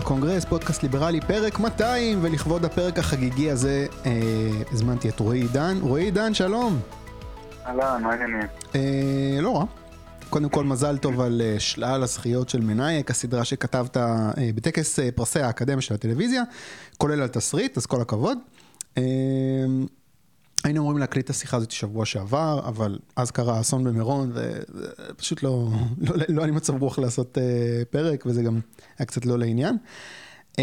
הקונגרס, פודקאסט ליברלי, פרק 200, ולכבוד הפרק החגיגי הזה אה, הזמנתי את רועי עידן. רועי עידן, שלום. אהלן, מה העניינים? אה, לא רע. קודם כל מזל טוב על אה, שלל הזכיות של מנאייק, הסדרה שכתבת אה, בטקס אה, פרסי האקדמיה של הטלוויזיה, כולל על תסריט, אז כל הכבוד. אה, היינו אמורים להקליט את השיחה הזאת שבוע שעבר, אבל אז קרה אסון במירון, ופשוט לא, לא, לא היה לי מצב רוח לעשות uh, פרק, וזה גם היה קצת לא לעניין. Um,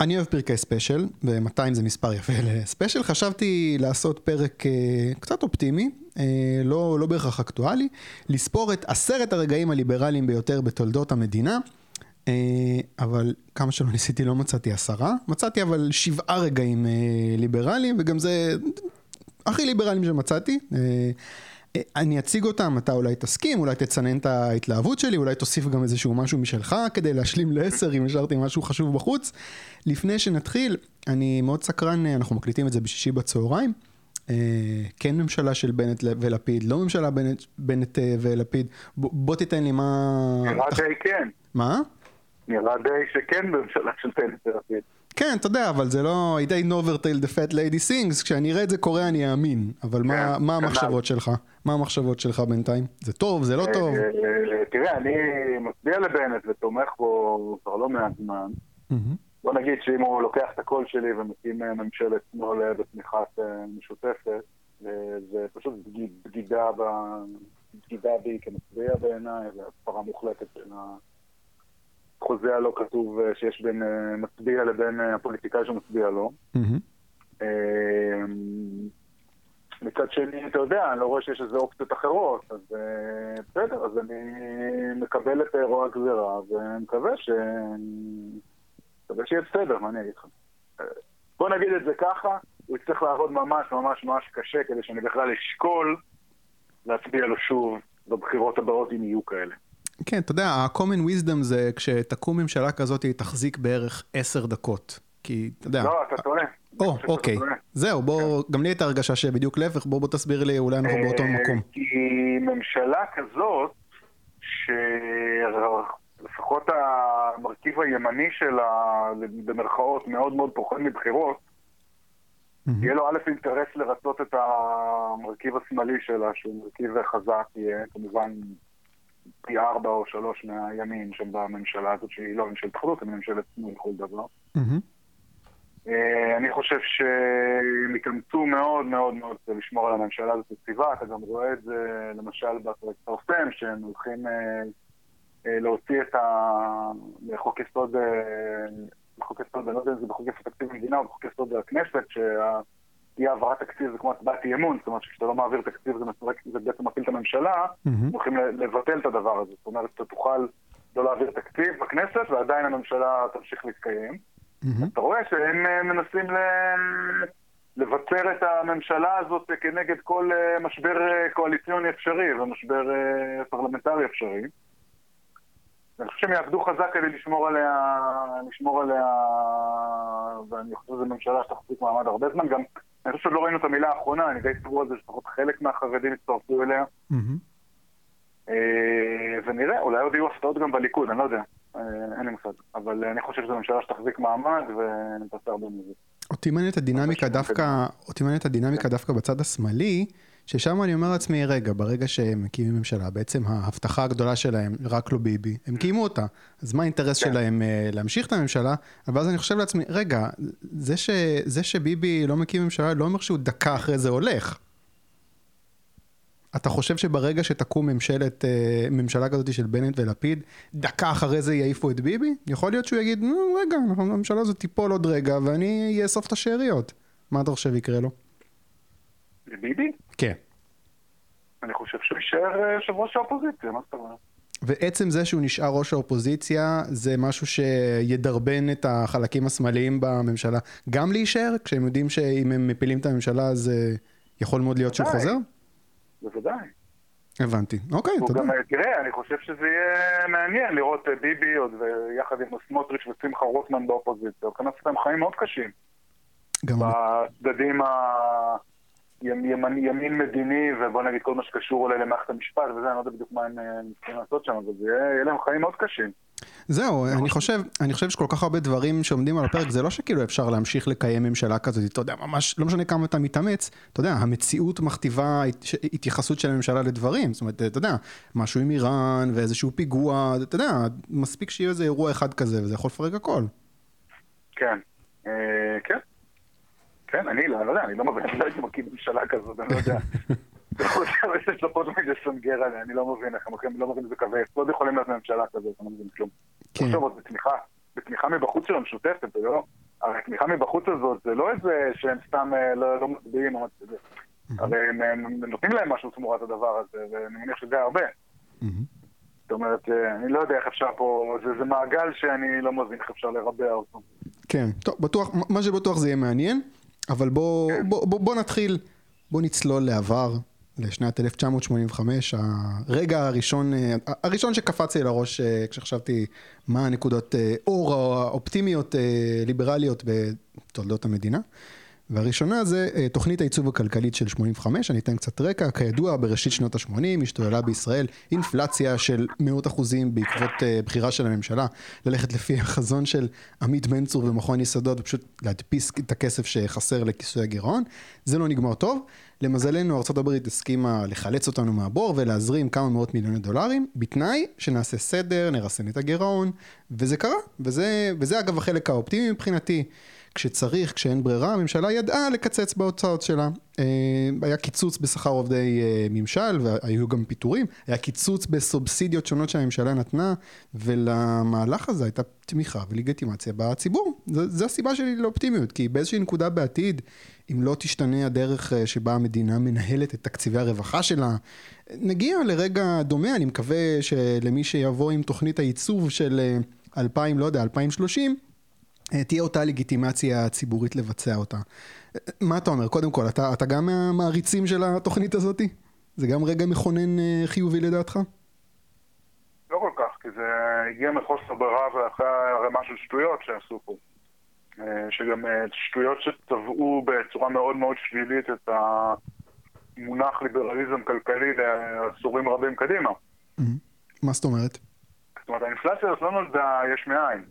אני אוהב פרקי ספיישל, ו-200 זה מספר יפה לספיישל. חשבתי לעשות פרק uh, קצת אופטימי, uh, לא, לא בהכרח אקטואלי, לספור את עשרת הרגעים הליברליים ביותר בתולדות המדינה. אה, אבל כמה שלא ניסיתי לא מצאתי עשרה, מצאתי אבל שבעה רגעים אה, ליברליים וגם זה הכי ליברליים שמצאתי. אה, אני אציג אותם, אתה אולי תסכים, אולי תצנן את ההתלהבות שלי, אולי תוסיף גם איזשהו משהו משלך כדי להשלים לעשר אם השארתי משהו חשוב בחוץ. לפני שנתחיל, אני מאוד סקרן, אנחנו מקליטים את זה בשישי בצהריים. כן ממשלה של בנט ולפיד, לא ממשלה בנט, בנט ולפיד. בוא תיתן לי מה... נראה די כן. מה? נראה די שכן בממשלה של בנט ולפיד. כן, אתה יודע, אבל זה לא... I don't know till the fat lady sings, כשאני אראה את זה קורה אני אאמין. אבל מה, כן, מה המחשבות שלך? מה המחשבות שלך בינתיים? זה טוב, זה לא אה, טוב? אה, תראה, אני מצביע לבנט ותומך בו כבר לא מעט זמן. בוא נגיד שאם הוא לוקח את הקול שלי ומקים אה, ממשלת שמאל בתמיכת משותפת, זה פשוט בגידה בי כמצביע בעיניי, והפרה מוחלטת של ה... החוזה הלא כתוב אה, שיש בין אה, מצביע לבין אה, הפוליטיקאי שמצביע לו. מצד שני, אתה יודע, אני לא רואה שיש איזה אופציות אחרות, אז בסדר, אז אני מקבל את רוע הגזירה ומקווה ש... מקווה שיהיה בסדר, מה אני אגיד לך? בוא נגיד את זה ככה, הוא יצטרך לעבוד ממש ממש ממש קשה כדי שאני בכלל אשקול להצביע לו שוב בבחירות הבאות אם יהיו כאלה. כן, אתה יודע, ה-common wisdom זה כשתקום ממשלה כזאת היא תחזיק בערך עשר דקות. כי, אתה יודע... לא, אתה טועה. או, אוקיי. זהו, בוא. גם לי הייתה הרגשה שבדיוק להפך, בוא בוא תסביר לי, אולי אנחנו באותו אה, מקום. כי ממשלה כזאת, שלפחות המרכיב הימני שלה, במרכאות, מאוד מאוד פוחד מבחירות, יהיה לו א' אינטרס לרצות את המרכיב השמאלי שלה, שהוא מרכיב חזק, יהיה כמובן פי ארבע או שלוש מהימין שם בממשלה הזאת, שהיא לא ממשלת אחדות, היא ממשלת שמאל לכל דבר. אה, אני חושב שהם התאמצו מאוד מאוד מאוד לשמור על הממשלה הזאת יציבה, אתה גם רואה את זה למשל בפרסם, שהם הולכים אה, אה, להוציא את חוק יסוד, חוק יסוד, אני לא יודע אם זה בחוק יסוד תקציב המדינה או בחוק יסוד הכנסת, שה... אי העברת תקציב זה כמו הצבעת אי אמון, זאת אומרת שכשאתה לא מעביר תקציב זה, מסרק, זה בעצם מפיל את הממשלה, mm-hmm. הולכים לבטל את הדבר הזה. זאת אומרת, אתה תוכל לא להעביר תקציב בכנסת ועדיין הממשלה תמשיך להתקיים. Mm-hmm. אתה רואה שהם אה, מנסים ל... לבצר את הממשלה הזאת כנגד כל אה, משבר אה, קואליציוני אפשרי ומשבר פרלמנטרי אפשרי. אני חושב שהם יעבדו חזק כדי לשמור עליה, לשמור עליה, ואני חושב שזו ממשלה שתחזיק מעמד הרבה זמן. גם אני חושב שעוד לא ראינו את המילה האחרונה, אני די סבור על זה שלפחות חלק מהחרדים יצטרפו אליה. אה, ונראה, אולי עוד יהיו הפתעות גם בליכוד, אני לא יודע, אה, אין לי מושג. אבל אני חושב שזו ממשלה שתחזיק מעמד ותעשה הרבה מזה. אותי מעניינת הדינמיקה דווקא בצד השמאלי. ששם אני אומר לעצמי, רגע, ברגע שהם מקימים ממשלה, בעצם ההבטחה הגדולה שלהם, רק לא ביבי, הם קיימו אותה. אז מה האינטרס כן. שלהם uh, להמשיך את הממשלה? ואז אני חושב לעצמי, רגע, זה, ש, זה שביבי לא מקים ממשלה, לא אומר שהוא דקה אחרי זה הולך. אתה חושב שברגע שתקום ממשלת, uh, ממשלה כזאת של בנט ולפיד, דקה אחרי זה יעיפו את ביבי? יכול להיות שהוא יגיד, נו, רגע, הממשלה הזאת תיפול עוד רגע ואני אאסוף את השאריות. מה אתה חושב יקרה לו? לביבי? אני חושב שהוא יישאר אה, יושב ראש האופוזיציה, מה זאת אומרת? ועצם זה שהוא נשאר ראש האופוזיציה, זה משהו שידרבן את החלקים השמאליים בממשלה גם להישאר, כשהם יודעים שאם הם מפילים את הממשלה אז אה, יכול מאוד להיות שהוא חוזר? בוודאי. הבנתי, אוקיי, תודה. גם, תראה, אני חושב שזה יהיה מעניין לראות אה, ביבי עוד יחד עם סמוטריץ' ושמחה רוטמן באופוזיציה, הוא כנס להם חיים מאוד קשים. גם... בצדדים ה... ימין, ימין מדיני, ובוא נגיד כל מה שקשור אולי למערכת המשפט וזה, אני לא יודע בדיוק מה הם צריכים לעשות שם, אבל זה יהיה להם חיים מאוד קשים. זהו, אני חושב, אני חושב שכל כך הרבה דברים שעומדים על הפרק, זה לא שכאילו אפשר להמשיך לקיים ממשלה כזאת, אתה יודע, ממש, לא משנה כמה אתה מתאמץ, אתה יודע, המציאות מכתיבה התייחסות של הממשלה לדברים, זאת אומרת, אתה יודע, משהו עם איראן ואיזשהו פיגוע, אתה יודע, מספיק שיהיה איזה אירוע אחד כזה וזה יכול לפרק הכל. כן, אה, כן. כן, אני לא, לא יודע, אני לא מבין, אני לא הייתי מקים ממשלה כזאת, אני לא יודע. יש לו פה תמיד לסנגר עליה, אני לא מבין איך הם לא מבין איזה קווי יסוד יכולים להיות ממשלה כזאת, אני לא מבין כלום. כן. עכשיו עוד בתמיכה, בתמיכה מבחוץ של המשותפת, זה לא... הרי התמיכה מבחוץ הזאת זה לא איזה שהם סתם אה, לא, לא מצביעים או מצביעים. הרי הם נותנים להם משהו תמורת הדבר הזה, ואני מניח שזה הרבה. זאת אומרת, אה, אני לא יודע איך אפשר פה, זה, זה מעגל שאני לא מבין איך אפשר לרבע אותו. כן, טוב, בטוח, מה שבטוח זה יהיה מעניין, אבל בוא. בוא, בוא, בוא נתחיל, בוא נצלול לעבר, לשנת 1985, הרגע הראשון, אה, הראשון שקפץ לי לראש אה, כשחשבתי מה הנקודות אה, אור האופטימיות ליברליות בתולדות המדינה. והראשונה זה תוכנית העיצוב הכלכלית של 85, אני אתן קצת רקע, כידוע בראשית שנות ה-80 השתוללה בישראל אינפלציה של מאות אחוזים בעקבות בחירה של הממשלה ללכת לפי החזון של עמית בן צור ומכון יסודות ופשוט להדפיס את הכסף שחסר לכיסוי הגירעון, זה לא נגמר טוב. למזלנו ארה"ב הסכימה לחלץ אותנו מהבור ולהזרים כמה מאות מיליוני דולרים, בתנאי שנעשה סדר, נרסן את הגירעון, וזה קרה, וזה, וזה אגב החלק האופטימי מבחינתי. כשצריך, כשאין ברירה, הממשלה ידעה לקצץ בהוצאות שלה. אה, היה קיצוץ בשכר עובדי אה, ממשל, והיו גם פיטורים, היה קיצוץ בסובסידיות שונות שהממשלה נתנה, ולמהלך הזה הייתה תמיכה ולגיטימציה בציבור. זו הסיבה שלי לאופטימיות, כי באיזושהי נקודה בעתיד, אם לא תשתנה הדרך אה, שבה המדינה מנהלת את תקציבי הרווחה שלה, נגיע לרגע דומה, אני מקווה שלמי שיבוא עם תוכנית הייצוב של 2000, לא יודע, 2030, אה, תהיה אותה לגיטימציה ציבורית לבצע אותה. מה אתה אומר? קודם כל, אתה, אתה גם מהמעריצים של התוכנית הזאת? זה גם רגע מכונן אה, חיובי לדעתך? לא כל כך, כי זה הגיע מחוסר ברירה ואחרי ערימה של שטויות שעשו פה. אה, שגם שטויות שצבעו בצורה מאוד מאוד שלילית את המונח ליברליזם כלכלי לעשורים רבים קדימה. מה זאת אומרת? זאת אומרת, האינפלציה הזאת לא נולדה יש מאין.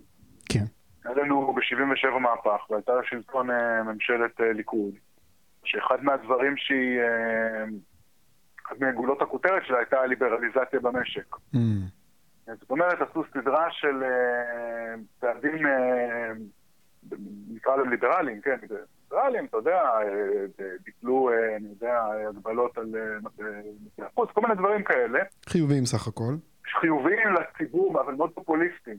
היה לנו ב-77 מהפך, והייתה לשלטון אה, ממשלת אה, ליכוד, שאחד מהדברים שהיא, אה, אחת מגולות הכותרת שלה הייתה הליברליזציה במשק. Mm. זאת אומרת, עשו סדרה של צעדים, נקרא להם ליברליים, כן, ליברליים, אתה יודע, ביטלו, אני יודע, הגבלות על כל מיני דברים כאלה. חיוביים סך הכל. חיוביים לציבור, אבל מאוד פופוליסטיים.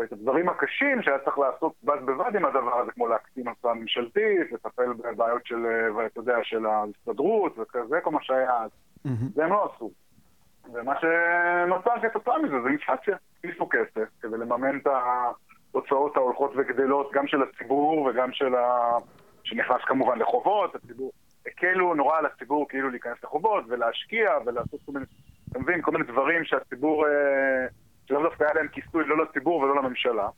ואת הדברים הקשים שהיה צריך לעשות בד בבד עם הדבר הזה, כמו להקטין הוצאה ממשלתית, לטפל בבעיות של, ואתה יודע, של ההסתדרות וכזה, כל מה שהיה אז. זה הם לא עשו. ומה שנוצר כתוצאה מזה זה אינפלציה. הכניסו כסף כדי לממן את ההוצאות ההולכות וגדלות, גם של הציבור וגם של ה... שנכנס כמובן לחובות, הציבור... הקלו נורא על הציבור כאילו להיכנס לחובות ולהשקיע ולעשות כל מיני, אתה מבין, כל מיני דברים שהציבור... אה, שלאו דווקא היה להם כיסוי לא לציבור ולא לממשלה.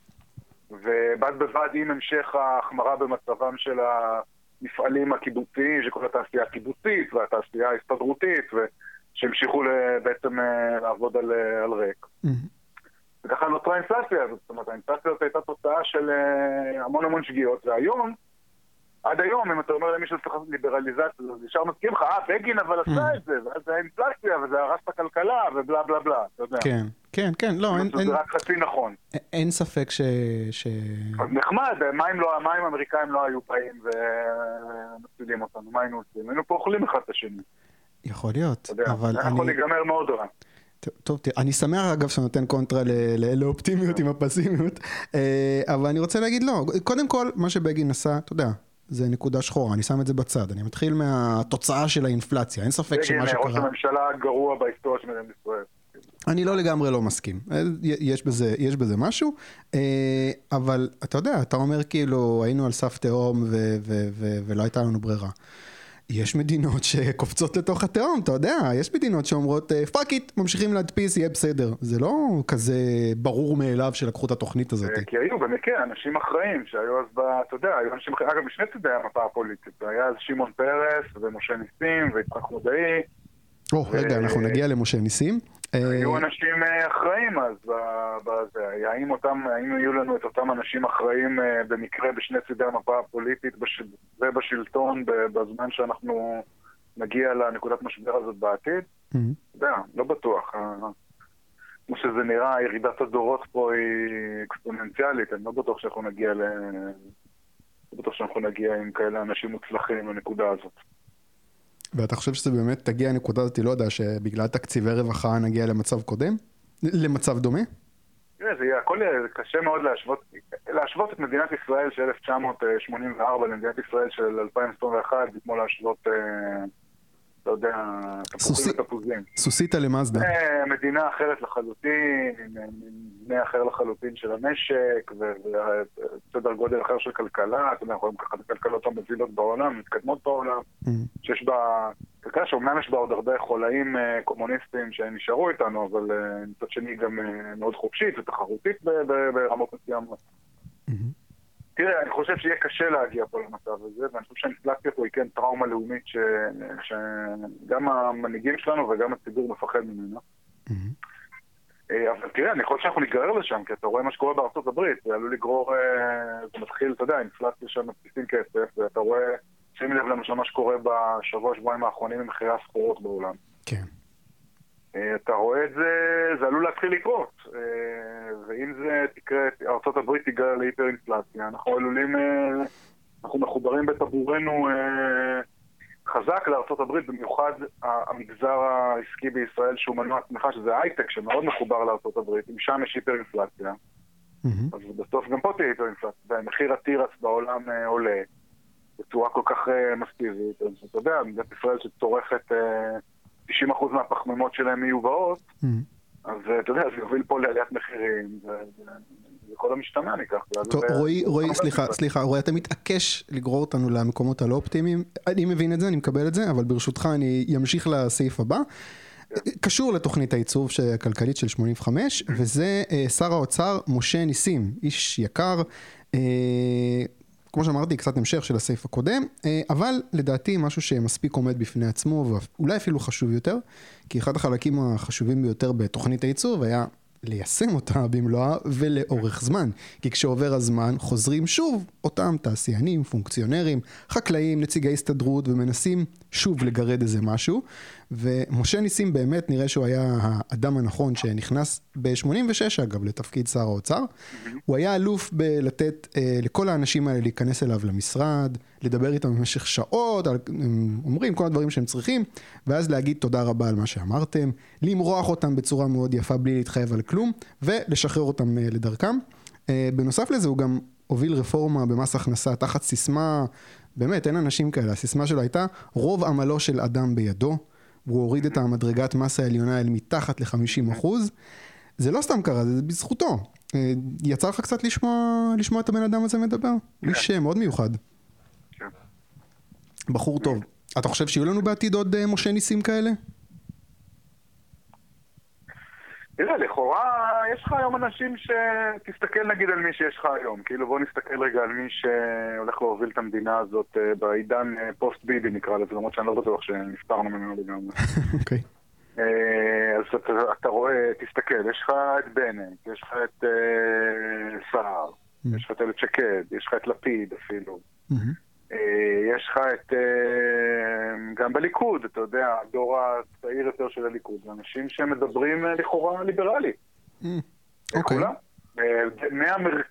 ובד בבד עם המשך ההחמרה במצבם של המפעלים הקיבוציים, של כל התעשייה הקיבוצית והתעשייה ההסתדרותית, שהמשיכו בעצם אה, לעבוד על, אה, על ריק. וככה נותרה האינפלציה הזאת, זאת אומרת האינפלציה הזאת הייתה תוצאה של אה, המון המון שגיאות, והיום עד היום, אם אתה אומר למישהו שצריך לעשות ליברליזציה, אז ישר מסכים לך, אה, בגין אבל עשה mm. את זה, ואז זה האינפלציה, וזה הרס את הכלכלה, ובלה בלה בלה, אתה יודע. כן, כן, כן, לא, אין... זה רק חצי נכון. אין ספק ש... נחמד, מה אם לא, האמריקאים לא היו באים ומפסידים אותנו, מה היינו עושים? היינו פה אוכלים אחד את השני. יכול להיות, אבל אני... זה יכול להיגמר מאוד רע. טוב, תראה, אני שמח אגב שאתה נותן קונטרה לאופטימיות עם הפסימיות, אה, אבל אני רוצה להגיד לא, קודם כל, מה שבגין עשה, אתה יודע, זה נקודה שחורה, אני שם את זה בצד. אני מתחיל מהתוצאה של האינפלציה, אין ספק שמה שקרה... ראש הממשלה הגרוע בהיסטוריה של מדינת ישראל. אני לא לגמרי לא מסכים, יש בזה, יש בזה משהו, אה, אבל אתה יודע, אתה אומר כאילו היינו על סף תהום ולא הייתה לנו ברירה. יש מדינות שקופצות לתוך התהום, אתה יודע, יש מדינות שאומרות fuck אה, איט, ממשיכים להדפיס, יהיה בסדר. זה לא כזה ברור מאליו שלקחו את התוכנית הזאת. כי היו במקרה אנשים אחראים שהיו אז, אתה יודע, היו אנשים אחראים, אגב, משני צדי המפה הפוליטית. היה אז שמעון פרס ומשה ניסים ויצחק מודעי. או, רגע, אנחנו נגיע למשה ניסים. היו אנשים אחראים אז בזה, האם אותם, האם יהיו לנו את אותם אנשים אחראים במקרה בשני צידי המפה הפוליטית ובשלטון בזמן שאנחנו נגיע לנקודת משבר הזאת בעתיד? אתה יודע, לא בטוח. כמו שזה נראה, ירידת הדורות פה היא אקספוננציאלית, אני לא בטוח שאנחנו נגיע ל... לא בטוח שאנחנו נגיע עם כאלה אנשים מוצלחים לנקודה הזאת. ואתה חושב שזה באמת תגיע הנקודה הזאת, לא יודע, שבגלל תקציבי רווחה נגיע למצב קודם? למצב דומה? תראה, זה הכל קשה מאוד להשוות, להשוות את מדינת ישראל של 1984 למדינת ישראל של 2021, זה כמו להשוות... אתה יודע, תפוחים ותפוזים. סוסיתא למאזדה. אה, מדינה אחרת לחלוטין, עם מבנה אחר לחלוטין של המשק, וסדר גודל אחר של כלכלה, אתה יודע, אנחנו רואים ככה את הכלכלות המובילות בעולם, מתקדמות בעולם, mm-hmm. שיש בה, כלכלה שאומנם יש בה עוד הרבה חולאים אה, קומוניסטיים שנשארו איתנו, אבל אה, מצד שני גם מאוד חופשית ותחרותית ברמות מסוימות. Mm-hmm. תראה, אני חושב שיהיה קשה להגיע פה למצב הזה, ואני חושב שהאינפלציה פה היא כן טראומה לאומית ש... שגם המנהיגים שלנו וגם הציבור מפחד ממנה. אה, אבל תראה, אני חושב שאנחנו ניגרר לשם, כי אתה רואה מה שקורה בארצות הברית, זה עלול לגרור, אה, זה מתחיל, אתה יודע, אינפלציה שם מפסיסים כסף, ואתה רואה, שימי לב למשל מה שקורה בשבוע, שבועיים האחרונים עם מחירי הסחורות בעולם. כן. אה, אתה רואה את זה, זה עלול להתחיל לקרות. אה, ואם זה תקרה, ארה"ב תיגע להיפר-אינפלציה, אנחנו עלולים, אה, אנחנו מחוברים בטבורנו חזק לארה"ב, במיוחד המגזר העסקי בישראל שהוא מנוע צמיחה, שזה הייטק, שמאוד מחובר לארה"ב, אם שם יש היפר-אינפלציה. אז בסוף גם פה תהיה היפר-אינפלציה, ומחיר התירס בעולם עולה בצורה כל כך מסיבית, אז אתה יודע, מדינת ישראל שצורכת... 90% מהפחמימות שלהם מיובאות, mm. אז אה, אתה יודע, זה יוביל פה לעליית מחירים, וכל המשתמע מכך. טוב, רועי, רועי, סליחה, סליחה, רועי, אתה מתעקש לגרור אותנו למקומות הלא אופטימיים. אני מבין את זה, אני מקבל את זה, אבל ברשותך אני אמשיך לסעיף הבא. כן. קשור לתוכנית הייצוב הכלכלית של 85, וזה אה, שר האוצר משה ניסים, איש יקר. כמו שאמרתי, קצת המשך של הסעיף הקודם, אה, אבל לדעתי משהו שמספיק עומד בפני עצמו, ואולי אפילו חשוב יותר, כי אחד החלקים החשובים ביותר בתוכנית הייצור היה ליישם אותה במלואה ולאורך זמן. כי כשעובר הזמן חוזרים שוב אותם תעשיינים, פונקציונרים, חקלאים, נציגי הסתדרות ומנסים שוב לגרד איזה משהו. ומשה ניסים באמת נראה שהוא היה האדם הנכון שנכנס ב-86 אגב לתפקיד שר האוצר. הוא היה אלוף בלתת אה, לכל האנשים האלה להיכנס אליו למשרד, לדבר איתם במשך שעות, על, אומרים כל הדברים שהם צריכים, ואז להגיד תודה רבה על מה שאמרתם, למרוח אותם בצורה מאוד יפה בלי להתחייב על כלום, ולשחרר אותם אה, לדרכם. אה, בנוסף לזה הוא גם הוביל רפורמה במס הכנסה תחת סיסמה, באמת אין אנשים כאלה, הסיסמה שלו הייתה רוב עמלו של אדם בידו. והוא הוריד את המדרגת מס העליונה אל מתחת ל-50 זה לא סתם קרה, זה בזכותו. אה, יצא לך קצת לשמוע, לשמוע את הבן אדם הזה מדבר? כן. איש שם מאוד מיוחד. כן. בחור טוב. אתה חושב שיהיו לנו בעתיד עוד אה, משה ניסים כאלה? תראה, לכאורה יש לך היום אנשים ש... תסתכל נגיד על מי שיש לך היום. כאילו בוא נסתכל רגע על מי שהולך להוביל את המדינה הזאת אה, בעידן אה, פוסט ביבי נקרא לזה, למרות שאני לא בטוח שנפטרנו ממנו לגמרי. אוקיי. אה, אז אתה, אתה רואה, תסתכל, יש לך את בנט, יש לך את סער, mm-hmm. יש לך את איילת שקד, יש לך את לפיד אפילו. אה, יש לך את... אה, גם בליכוד, אתה יודע, הדור הצעיר יותר של הליכוד, אנשים שמדברים אה, לכאורה ליברלי. Mm, אוקיי.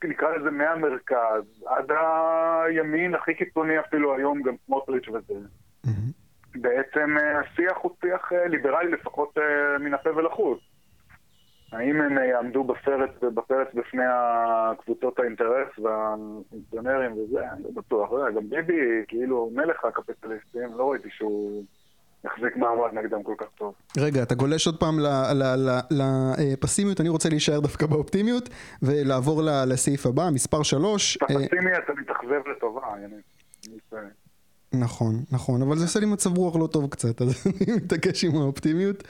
נקרא לזה מהמרכז עד הימין הכי קיצוני אפילו היום, גם סמוטריץ' וזה. Mm-hmm. בעצם השיח הוא שיח ליברלי לפחות מן הפה ולחוץ. האם הם יעמדו בפרץ, בפרץ בפני הקבוצות האינטרס והפונקציונרים וזה, אני לא בטוח. גם ביבי, כאילו מלך הקפיטליסטים, לא ראיתי שהוא יחזיק מעמד נגדם כל כך טוב. רגע, אתה גולש עוד פעם לפסימיות, אני רוצה להישאר דווקא באופטימיות ולעבור לסעיף הבא, מספר 3. בפסימי אתה מתאכזב לטובה, אני נכון, נכון, אבל זה עושה לי מצב רוח לא טוב קצת, אז אני מתעקש עם האופטימיות.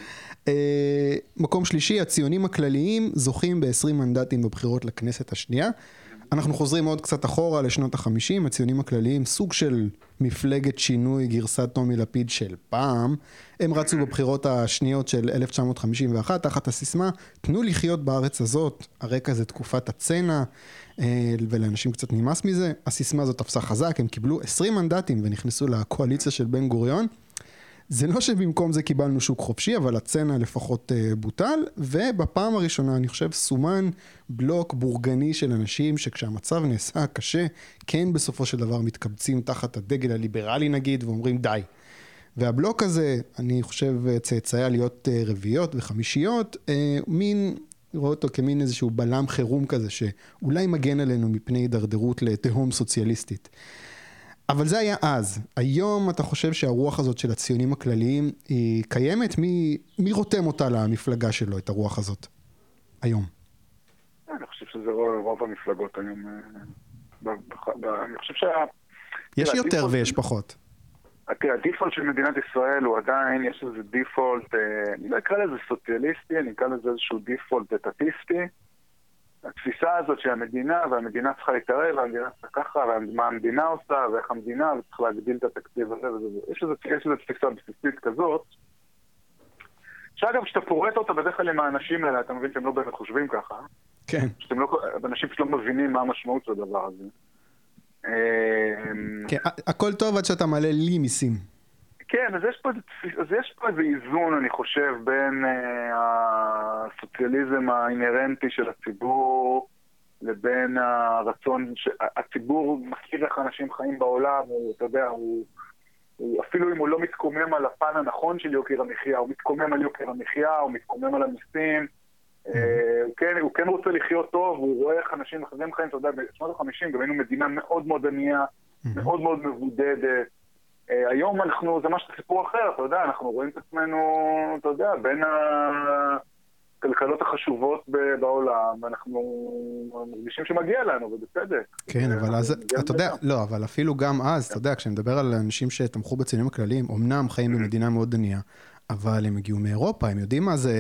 אה, מקום שלישי, הציונים הכלליים זוכים ב-20 מנדטים בבחירות לכנסת השנייה. אנחנו חוזרים עוד קצת אחורה לשנות החמישים, הציונים הכלליים, סוג של מפלגת שינוי גרסת טומי לפיד של פעם. הם רצו בבחירות השניות של 1951 תחת הסיסמה, תנו לחיות בארץ הזאת, הרקע זה תקופת הצנע, אה, ולאנשים קצת נמאס מזה. הסיסמה הזאת תפסה חזק, הם קיבלו 20 מנדטים ונכנסו לקואליציה של בן גוריון. זה לא שבמקום זה קיבלנו שוק חופשי, אבל הצנע לפחות uh, בוטל, ובפעם הראשונה אני חושב סומן בלוק בורגני של אנשים שכשהמצב נעשה קשה, כן בסופו של דבר מתקבצים תחת הדגל הליברלי נגיד, ואומרים די. והבלוק הזה, אני חושב צאצאי עליות uh, רביעיות וחמישיות, מין, רואה אותו כמין איזשהו בלם חירום כזה, שאולי מגן עלינו מפני הידרדרות לתהום סוציאליסטית. אבל זה היה אז. היום אתה חושב שהרוח הזאת של הציונים הכלליים היא קיימת? מי, מי רותם אותה למפלגה שלו, את הרוח הזאת, היום? אני חושב שזה רוב המפלגות היום. אה, אני חושב שה... יש יותר ויש פחות. תראה, הדיפולט של מדינת ישראל הוא עדיין, יש איזה דיפולט, אה, אני לא אקרא לזה סוציאליסטי, אני אקרא לזה איזשהו דיפולט אטטיסטי. התפיסה הזאת שהמדינה, והמדינה צריכה להתערב, והמדינה צריכה ככה, ומה המדינה עושה, ואיך המדינה, וצריך להגדיל את התקציב הזה וזה. יש איזו תפיסה בסיסית כזאת, שאגב, כשאתה פורט אותה בדרך כלל עם האנשים האלה, אתה מבין שהם לא באמת חושבים ככה. כן. שאתם לא, אנשים פשוט לא מבינים מה המשמעות של הדבר הזה. כן, הכל טוב עד שאתה מעלה לי מיסים. כן, אז יש פה, אז יש פה איזה איזון, אני חושב, בין אה, הסוציאליזם האינהרנטי של הציבור לבין הרצון, ש... הציבור מכיר איך אנשים חיים בעולם, הוא, אתה יודע, הוא, הוא, אפילו אם הוא לא מתקומם על הפן הנכון של יוקר המחיה, הוא מתקומם על יוקר המחיה, הוא מתקומם על המיסים, אה, הוא, כן, הוא כן רוצה לחיות טוב, הוא רואה איך אנשים אחרים חיים, אתה יודע, בשנות ה-50 גם היינו מדינה מאוד מאוד ענייה, מאוד מאוד מבודדת. אה, היום אנחנו, זה ממש סיפור אחר, אתה יודע, אנחנו רואים את עצמנו, אתה יודע, בין הכלכלות החשובות בעולם, ואנחנו מרגישים שמגיע לנו, ובצדק. כן, אבל אז, אתה יודע, לא, אבל אפילו גם אז, אתה יודע, כשאני מדבר על אנשים שתמכו בציונים הכלליים, אמנם חיים במדינה מאוד ענייה, אבל הם הגיעו מאירופה, הם יודעים מה זה,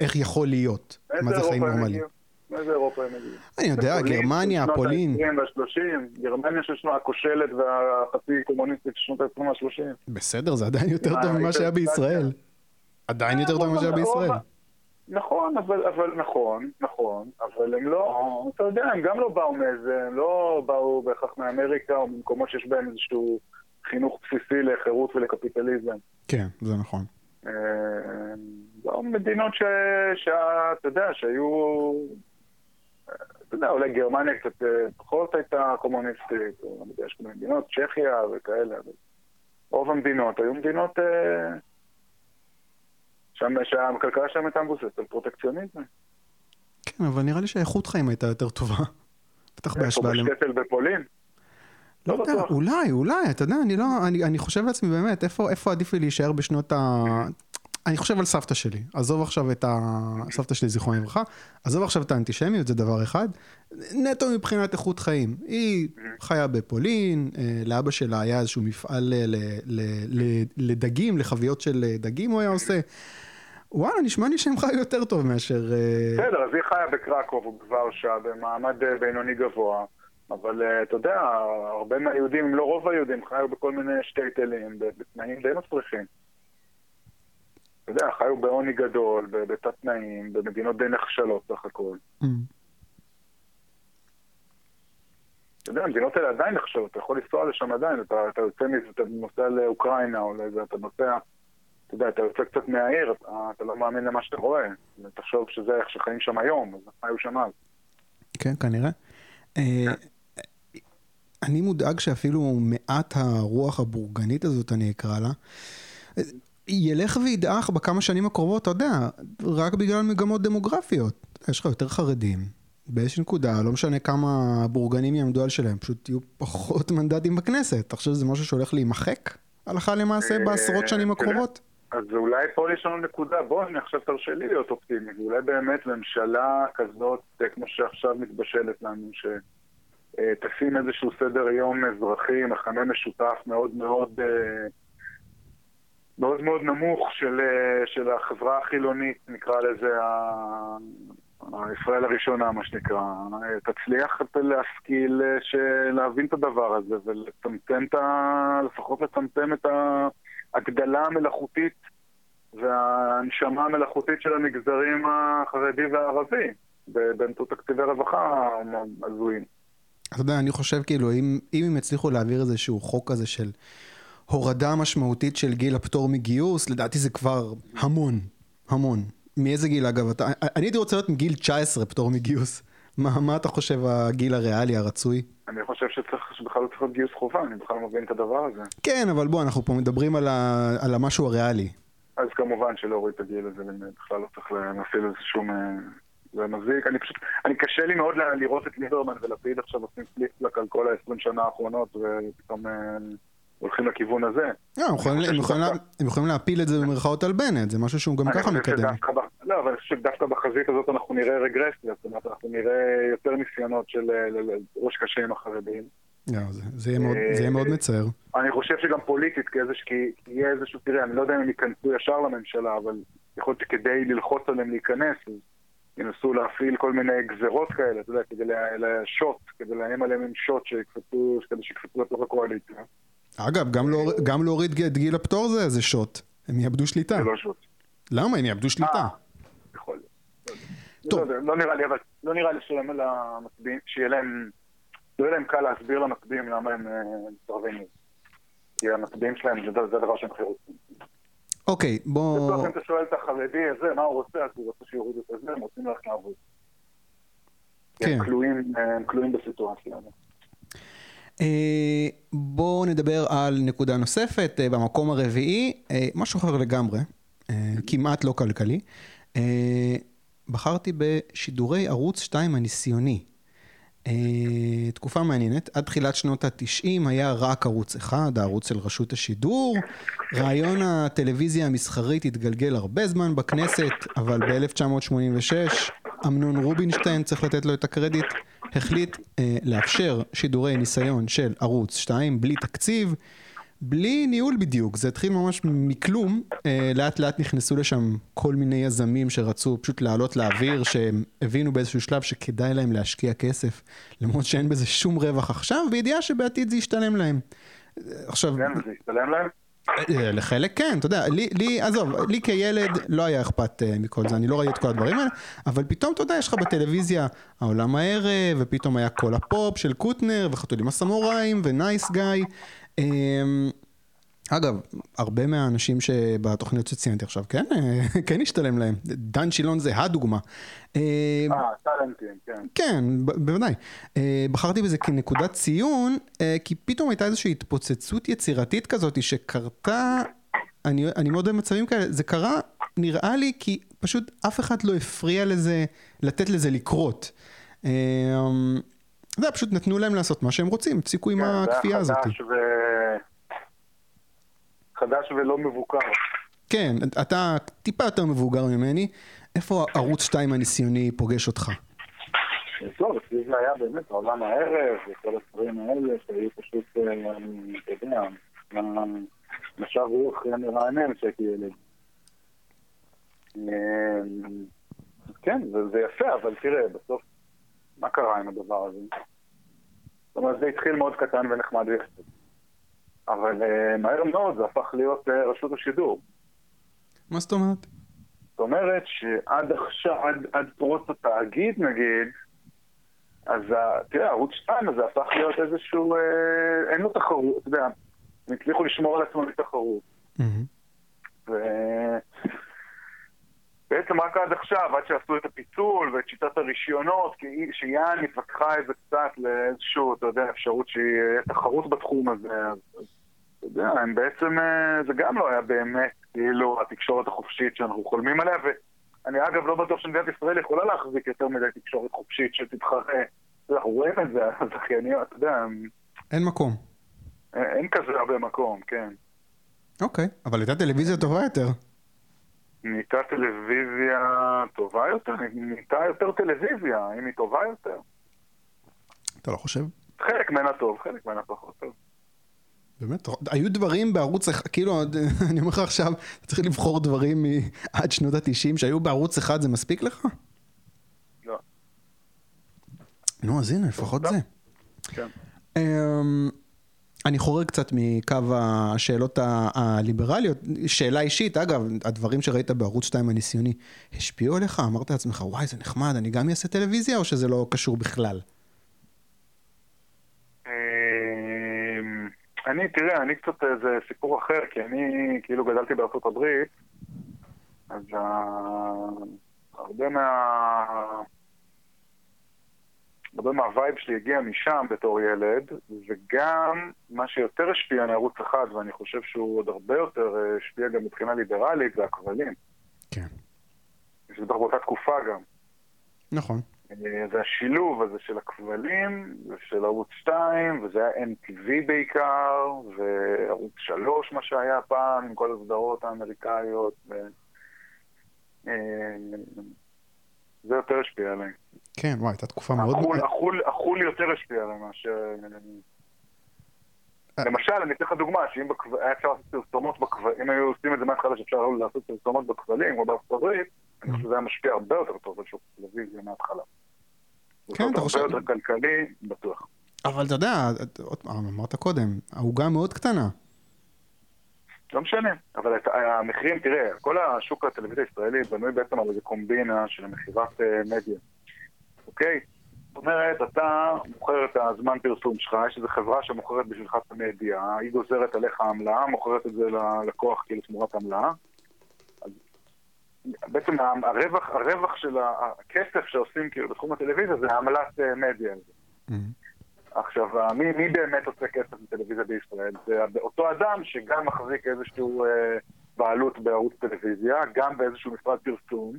איך יכול להיות, מה זה חיים נורמליים. מאיזה אירופה הם הגיעו? אני יודע, גרמניה, פולין. שנות ה-20 וה-30, גרמניה של שנות הכושלת והחצי קומוניסטית של שנות ה-20 וה-30. בסדר, זה עדיין יותר טוב ממה שהיה בישראל. עדיין יותר טוב ממה שהיה בישראל. נכון, אבל, אבל נכון, נכון, אבל הם לא, אתה יודע, הם גם לא באו מאיזה, הם לא באו בהכרח מאמריקה או ממקומות שיש בהם איזשהו חינוך בסיסי לחירות ולקפיטליזם. כן, זה נכון. באו מדינות שאתה יודע, שהיו אתה יודע, אולי גרמניה קצת אה, פחות הייתה קומוניסטית, או אני יודע, יש כל מיני מדינות, צ'כיה וכאלה, אבל רוב המדינות היו מדינות אה, שם, שהכלכלה שלהם הייתה מבוססת על פרוטקציוניזם. כן, אבל נראה לי שהאיכות חיים הייתה יותר טובה. בטח בהשוואה... איפה בשקטל בפולין? לא יודע, אולי, אולי, אתה יודע, אני לא, אני, אני חושב לעצמי באמת, איפה, איפה עדיף לי להישאר בשנות ה... אני חושב על סבתא שלי, עזוב עכשיו את ה... סבתא שלי זיכרונה לברכה, עזוב עכשיו את האנטישמיות, זה דבר אחד. נטו מבחינת איכות חיים. היא חיה בפולין, אה, לאבא שלה היה איזשהו מפעל ל, לדגים, לחביות של דגים הוא היה עושה. וואלה, נשמע לי שהם חיו יותר טוב מאשר... אה, בסדר, אז היא חיה בקרקוב ובוורשה, במעמד אה, בינוני גבוה. אבל אתה יודע, הרבה מהיהודים, אם לא רוב היהודים, חיו בכל מיני שטייטלים, בתנאים די מסריחים. אתה יודע, חיו בעוני גדול, בתת תנאים, במדינות די נחשלות סך הכל. Mm. אתה יודע, המדינות האלה עדיין נחשבות, אתה יכול לנסוע לשם עדיין, אתה, אתה יוצא מזה, אתה נוסע לאוקראינה או לאיזה, אתה נוסע, אתה יודע, אתה יוצא קצת מהעיר, אתה, אתה לא מאמין למה שאתה רואה. תחשוב שזה איך שחיים שם היום, אז חיו שם אז. כן, כנראה. אה, אני מודאג שאפילו מעט הרוח הבורגנית הזאת, אני אקרא לה, ילך וידעך בכמה שנים הקרובות, אתה יודע, רק בגלל מגמות דמוגרפיות. יש לך יותר חרדים, באיזושהי נקודה, לא משנה כמה בורגנים יעמדו על שלהם, פשוט יהיו פחות מנדטים בכנסת. אתה חושב שזה משהו שהולך להימחק הלכה למעשה אה, בעשרות שנים הקרובות? אז אולי פה יש לנו נקודה, בוא, אני עכשיו תרשה לי להיות אופטימי, ואולי באמת ממשלה כזאת, כמו שעכשיו מתבשלת לנו, שתשים איזשהו סדר יום אזרחי, מחנה משותף מאוד מאוד... אה, מאוד מאוד נמוך של, אה, של החברה החילונית, נקרא לזה, ישראל הראשונה, מה שנקרא, תצליח להשכיל להבין את הדבר הזה ולצמצם את ה... לפחות לצמצם את ההגדלה המלאכותית וההנשמה המלאכותית של המגזרים החרדי והערבי באמצעות תקציבי רווחה הזויים. אתה יודע, אני חושב כאילו, אם, אם הם יצליחו להעביר איזשהו חוק כזה של הורדה משמעותית של גיל הפטור מגיוס, לדעתי זה כבר המון, המון. מאיזה גיל אגב? אתה, אני הייתי רוצה להיות מגיל 19 פטור מגיוס. מה, מה אתה חושב הגיל הריאלי הרצוי? אני חושב שצריך, שבכלל לא צריך להיות גיוס חובה, אני בכלל לא מבין את הדבר הזה. כן, אבל בוא, אנחנו פה מדברים על, ה, על המשהו הריאלי. אז כמובן שלהוריד את הגיל הזה, בכלל לא צריך להפעיל איזה שום... אה, זה מזיק. אני פשוט, אני קשה לי מאוד לראות את ליברמן ולפיד עכשיו עושים פליק על כל ה-20 שנה האחרונות, ופתאום... הולכים לכיוון הזה. לא, הם יכולים להפיל את זה במרכאות על בנט, זה משהו שהוא גם ככה מקדם. לא, אבל אני חושב שדווקא בחזית הזאת אנחנו נראה רגרסיה, זאת אומרת, אנחנו נראה יותר ניסיונות של ראש קשה עם החרדים. לא, זה יהיה מאוד אה, מצער. אני חושב שגם פוליטית, כי יהיה איזשהו, תראה, אני לא יודע אם הם ייכנסו ישר לממשלה, אבל יכול להיות שכדי ללחוץ עליהם להיכנס, ינסו להפעיל כל מיני גזרות כאלה, אתה יודע, כדי לשוט, כדי לאיים עליהם עם שוט, כדי שיקפצו לתוך הקואליציה. אגב, גם, לא, גם להוריד את גיל הפטור זה איזה שוט. הם יאבדו שליטה. זה לא שוט. למה? הם יאבדו שליטה. אה, יכול להיות. טוב. לא, לא נראה לי, אבל לא נראה לי שיהיה להם, לא יהיה להם קל להסביר למצביעים למה הם אה, מסרבים. כי המצביעים שלהם זה הדבר שהם הכי רוצים. אוקיי, בוא... בסוף אם אתה שואל את החרדי הזה, מה הוא רוצה, אז הוא רוצה שיורידו את זה, הם רוצים ללכת לעבוד. כן. הם כלואים בסיטואציה הזאת. אה, בואו נדבר על נקודה נוספת, אה, במקום הרביעי, אה, משהו אחר לגמרי, כמעט לא כלכלי. בחרתי בשידורי ערוץ 2 הניסיוני. תקופה מעניינת, עד תחילת שנות התשעים היה רק ערוץ אחד, הערוץ של רשות השידור. רעיון הטלוויזיה המסחרית התגלגל הרבה זמן בכנסת, אבל ב-1986 אמנון רובינשטיין, צריך לתת לו את הקרדיט, החליט אה, לאפשר שידורי ניסיון של ערוץ 2 בלי תקציב, בלי ניהול בדיוק, זה התחיל ממש מכלום, אה, לאט לאט נכנסו לשם כל מיני יזמים שרצו פשוט לעלות לאוויר, שהם הבינו באיזשהו שלב שכדאי להם להשקיע כסף, למרות שאין בזה שום רווח עכשיו, בידיעה שבעתיד זה ישתלם להם. עכשיו... כן, זה ישתלם להם? אה, לחלק כן, אתה יודע, לי, לי, עזוב, לי כילד לא היה אכפת uh, מכל זה, אני לא ראיתי את כל הדברים האלה, אבל פתאום, אתה יודע, יש לך בטלוויזיה העולם הערב, ופתאום היה כל הפופ של קוטנר, וחתולים הסמוראים, ונייס גיא. אגב, הרבה מהאנשים שבתוכניות שציינתי עכשיו, כן, כן השתלם להם. דן שילון זה הדוגמה. אה, טאלנטים, כן. כן, בוודאי. אה, בחרתי בזה כנקודת ציון, אה, כי פתאום הייתה איזושהי התפוצצות יצירתית כזאת שקרתה, אני, אני מאוד אוהב מצבים כאלה, זה קרה, נראה לי, כי פשוט אף אחד לא הפריע לזה, לתת לזה לקרות. אתה יודע, פשוט נתנו להם לעשות מה שהם רוצים, הפסיקו עם כן, הכפייה הזאת. ו... חדש ולא מבוקר. כן, אתה טיפה יותר מבוגר ממני. איפה ערוץ 2 הניסיוני פוגש אותך? טוב, אצלי זה היה באמת עולם הערב וכל הדברים האלה שהיו פשוט, אה, אתה יודע, משב רוח מרענן שהייתי ילד. אה, כן, זה יפה, אבל תראה, בסוף, מה קרה עם הדבר הזה? זאת אומרת, זה התחיל מאוד קטן ונחמד ויחסית. אבל uh, מהר מאוד זה הפך להיות uh, רשות השידור. מה זאת אומרת? זאת אומרת שעד עכשיו, עד, עד פרוץ התאגיד נגיד, אז תראה, ערוץ 2 הזה הפך להיות איזשהו, אה, אין לו תחרות, אתה יודע, הם הצליחו לשמור על עצמם מתחרות. Mm-hmm. ובעצם רק עד עכשיו, עד שעשו את הפיצול ואת שיטת הרישיונות, שיאן התווכחה איזה קצת לאיזשהו, אתה יודע, אפשרות שיהיה תחרות בתחום הזה, אז אתה יודע, הם בעצם, אה, זה גם לא היה באמת כאילו התקשורת החופשית שאנחנו חולמים עליה, ואני אגב לא בטוח שמדינת ישראל יכולה להחזיק יותר מדי תקשורת חופשית שתתחרה. אנחנו רואים את זה, הזכייניות, אתה יודע, אין מקום. אין כזה הרבה מקום, כן. אוקיי, אבל הייתה טלוויזיה טובה יותר. נהייתה טלוויזיה טובה יותר? נהייתה יותר טלוויזיה, אם היא טובה יותר. אתה לא חושב? חלק ממנה טוב, חלק ממנה פחות טוב. באמת, היו דברים בערוץ כאילו, אני אומר לך עכשיו, אתה צריך לבחור דברים עד שנות התשעים שהיו בערוץ אחד, זה מספיק לך? לא. נו, אז הנה, לפחות זה. כן. אני חורג קצת מקו השאלות הליברליות. שאלה אישית, אגב, הדברים שראית בערוץ 2 הניסיוני, השפיעו עליך? אמרת לעצמך, וואי, זה נחמד, אני גם אעשה טלוויזיה, או שזה לא קשור בכלל? אמ, אני, תראה, אני קצת, זה סיפור אחר, כי אני כאילו גדלתי בארצות הברית, אז הרבה מה... הרבה מהווייב שלי הגיע משם בתור ילד, וגם מה שיותר השפיע על ערוץ אחד, ואני חושב שהוא עוד הרבה יותר אה, השפיע גם מבחינה ליברלית, זה הכבלים. כן. זה בטח באותה תקופה גם. נכון. אה, זה השילוב הזה של הכבלים ושל ערוץ 2, וזה היה NTV בעיקר, וערוץ 3, מה שהיה פעם, עם כל הסדרות האמריקאיות. ו... זה יותר השפיע עליי. כן, וואי, הייתה תקופה מאוד... החול, יותר השפיע עליי מאשר... אה. למשל, אני אתן לך דוגמה, שאם בכב... היה אפשר לעשות פרסומות בכבלים, אם היו עושים את זה מההתחלה שאפשר לעשות פרסומות בכבלים, או בארצות הברית, אני חושב שזה היה משפיע הרבה יותר טוב על שוק הטלוויזיה מההתחלה. כן, אתה חושב- הרבה יותר כלכלי, בטוח. אבל אתה יודע, אמרת קודם, העוגה מאוד קטנה. לא משנה, אבל את, המחירים, תראה, כל השוק הטלוויזיה הישראלי בנוי בעצם על איזה קומבינה של מכירת אה, מדיה, אוקיי? זאת אומרת, אתה מוכר את הזמן פרסום שלך, יש איזו חברה שמוכרת בשבילך את המדיה, היא גוזרת עליך עמלה, מוכרת את זה ללקוח כאילו תמורת עמלה. בעצם הרווח, הרווח של הכסף שעושים כאילו בתחום הטלוויזיה זה העמלת אה, מדיה. עכשיו, מי, מי באמת עושה כסף מטלוויזיה בישראל? זה אותו אדם שגם מחזיק איזשהו אה, בעלות בערוץ טלוויזיה, גם באיזשהו משרד פרסום,